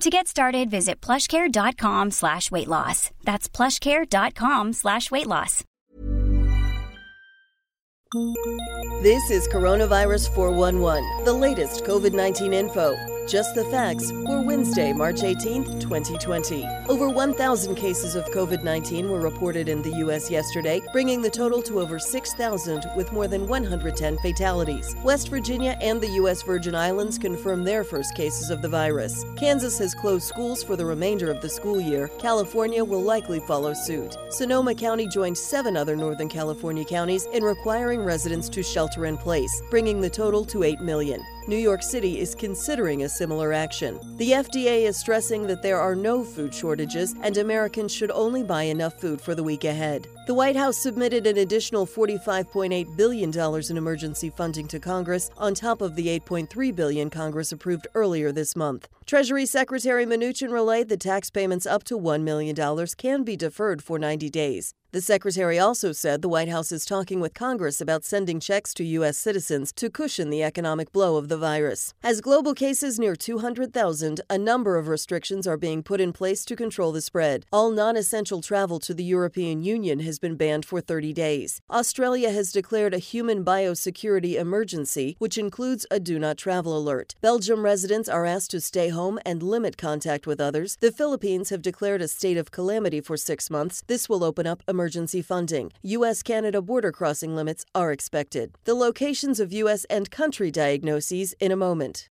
To get started, visit plushcare.com slash weight loss. That's plushcare.com slash weight loss. This is Coronavirus 411, the latest COVID 19 info. Just the facts for Wednesday, March 18th, 2020. Over 1,000 cases of COVID 19 were reported in the U.S. yesterday, bringing the total to over 6,000 with more than 110 fatalities. West Virginia and the U.S. Virgin Islands confirmed their first cases of the virus. Kansas has closed schools for the remainder of the school year. California will likely follow suit. Sonoma County joined seven other Northern California counties in requiring residents to shelter in place, bringing the total to 8 million. New York City is considering a similar action. The FDA is stressing that there are no food shortages and Americans should only buy enough food for the week ahead. The White House submitted an additional $45.8 billion in emergency funding to Congress on top of the 8.3 billion Congress approved earlier this month. Treasury Secretary Mnuchin relayed that tax payments up to $1 million can be deferred for 90 days. The secretary also said the White House is talking with Congress about sending checks to U.S. citizens to cushion the economic blow of the virus. As global cases near 200,000, a number of restrictions are being put in place to control the spread. All non essential travel to the European Union has been banned for 30 days. Australia has declared a human biosecurity emergency, which includes a do not travel alert. Belgium residents are asked to stay home and limit contact with others. The Philippines have declared a state of calamity for six months. This will open up emergency funding. U.S. Canada border crossing limits are expected. The locations of U.S. and country diagnoses in a moment.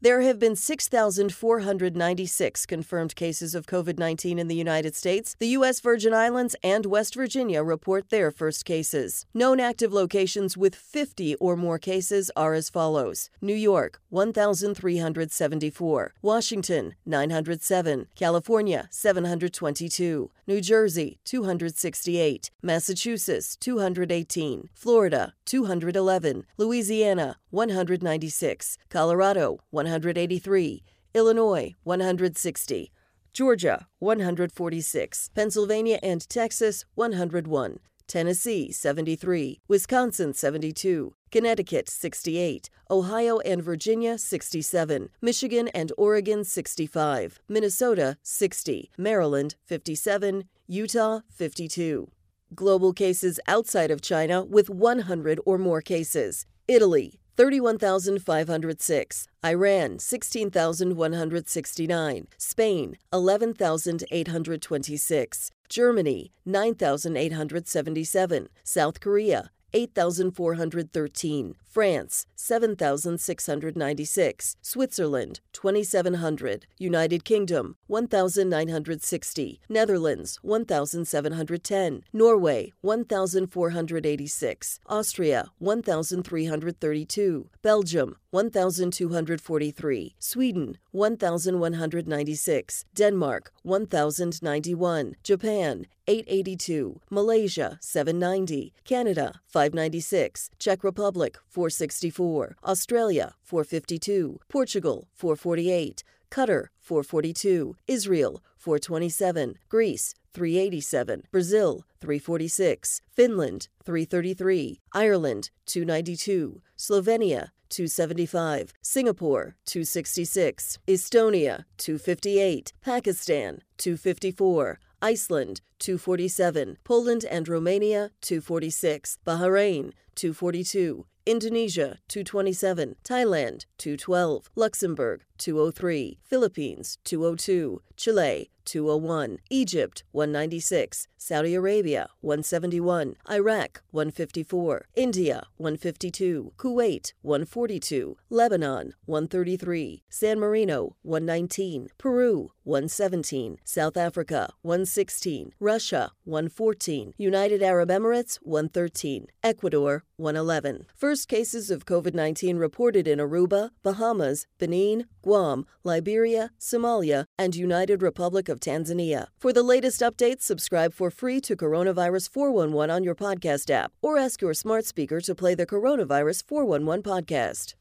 There have been 6,496 confirmed cases of COVID 19 in the United States. The U.S. Virgin Islands and West Virginia report their first cases. Known active locations with 50 or more cases are as follows. New York, 1,374, Washington, 907, California, 722, New Jersey, 268, Massachusetts, 218, Florida, 211, Louisiana, 196, Colorado, 183, Illinois, 160, Georgia, 146, Pennsylvania and Texas, 101, Tennessee, 73, Wisconsin, 72, Connecticut, 68, Ohio and Virginia, 67, Michigan and Oregon, 65, Minnesota, 60, Maryland, 57, Utah, 52. Global cases outside of China with 100 or more cases. Italy, 31,506. Iran, 16,169. Spain, 11,826. Germany, 9,877. South Korea, 8,413. France, 7,696. Switzerland, 2,700. United Kingdom, 1,960. Netherlands, 1,710. Norway, 1,486. Austria, 1,332. Belgium, 1,243. Sweden, 1,196. Denmark, 1,091. Japan, 882. Malaysia, 790. Canada, 596. Czech Republic, 464. Australia, 452. Portugal, 448. Qatar 442, Israel 427, Greece 387, Brazil 346, Finland 333, Ireland 292, Slovenia 275, Singapore 266, Estonia 258, Pakistan 254, Iceland 247, Poland and Romania 246, Bahrain 242, Indonesia 227, Thailand 212, Luxembourg 203, Philippines 202, Chile 201, Egypt 196, Saudi Arabia 171, Iraq 154, India 152, Kuwait 142, Lebanon 133, San Marino 119, Peru 117, South Africa 116, Russia 114, United Arab Emirates 113, Ecuador 111. First cases of COVID 19 reported in Aruba, Bahamas, Benin, Guam, Liberia, Somalia, and United Republic of Tanzania. For the latest updates, subscribe for free to Coronavirus 411 on your podcast app or ask your smart speaker to play the Coronavirus 411 podcast.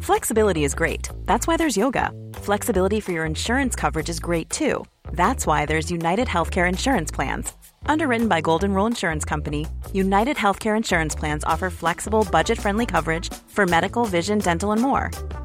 Flexibility is great. That's why there's yoga. Flexibility for your insurance coverage is great too. That's why there's United Healthcare Insurance Plans. Underwritten by Golden Rule Insurance Company, United Healthcare Insurance Plans offer flexible, budget friendly coverage for medical, vision, dental, and more.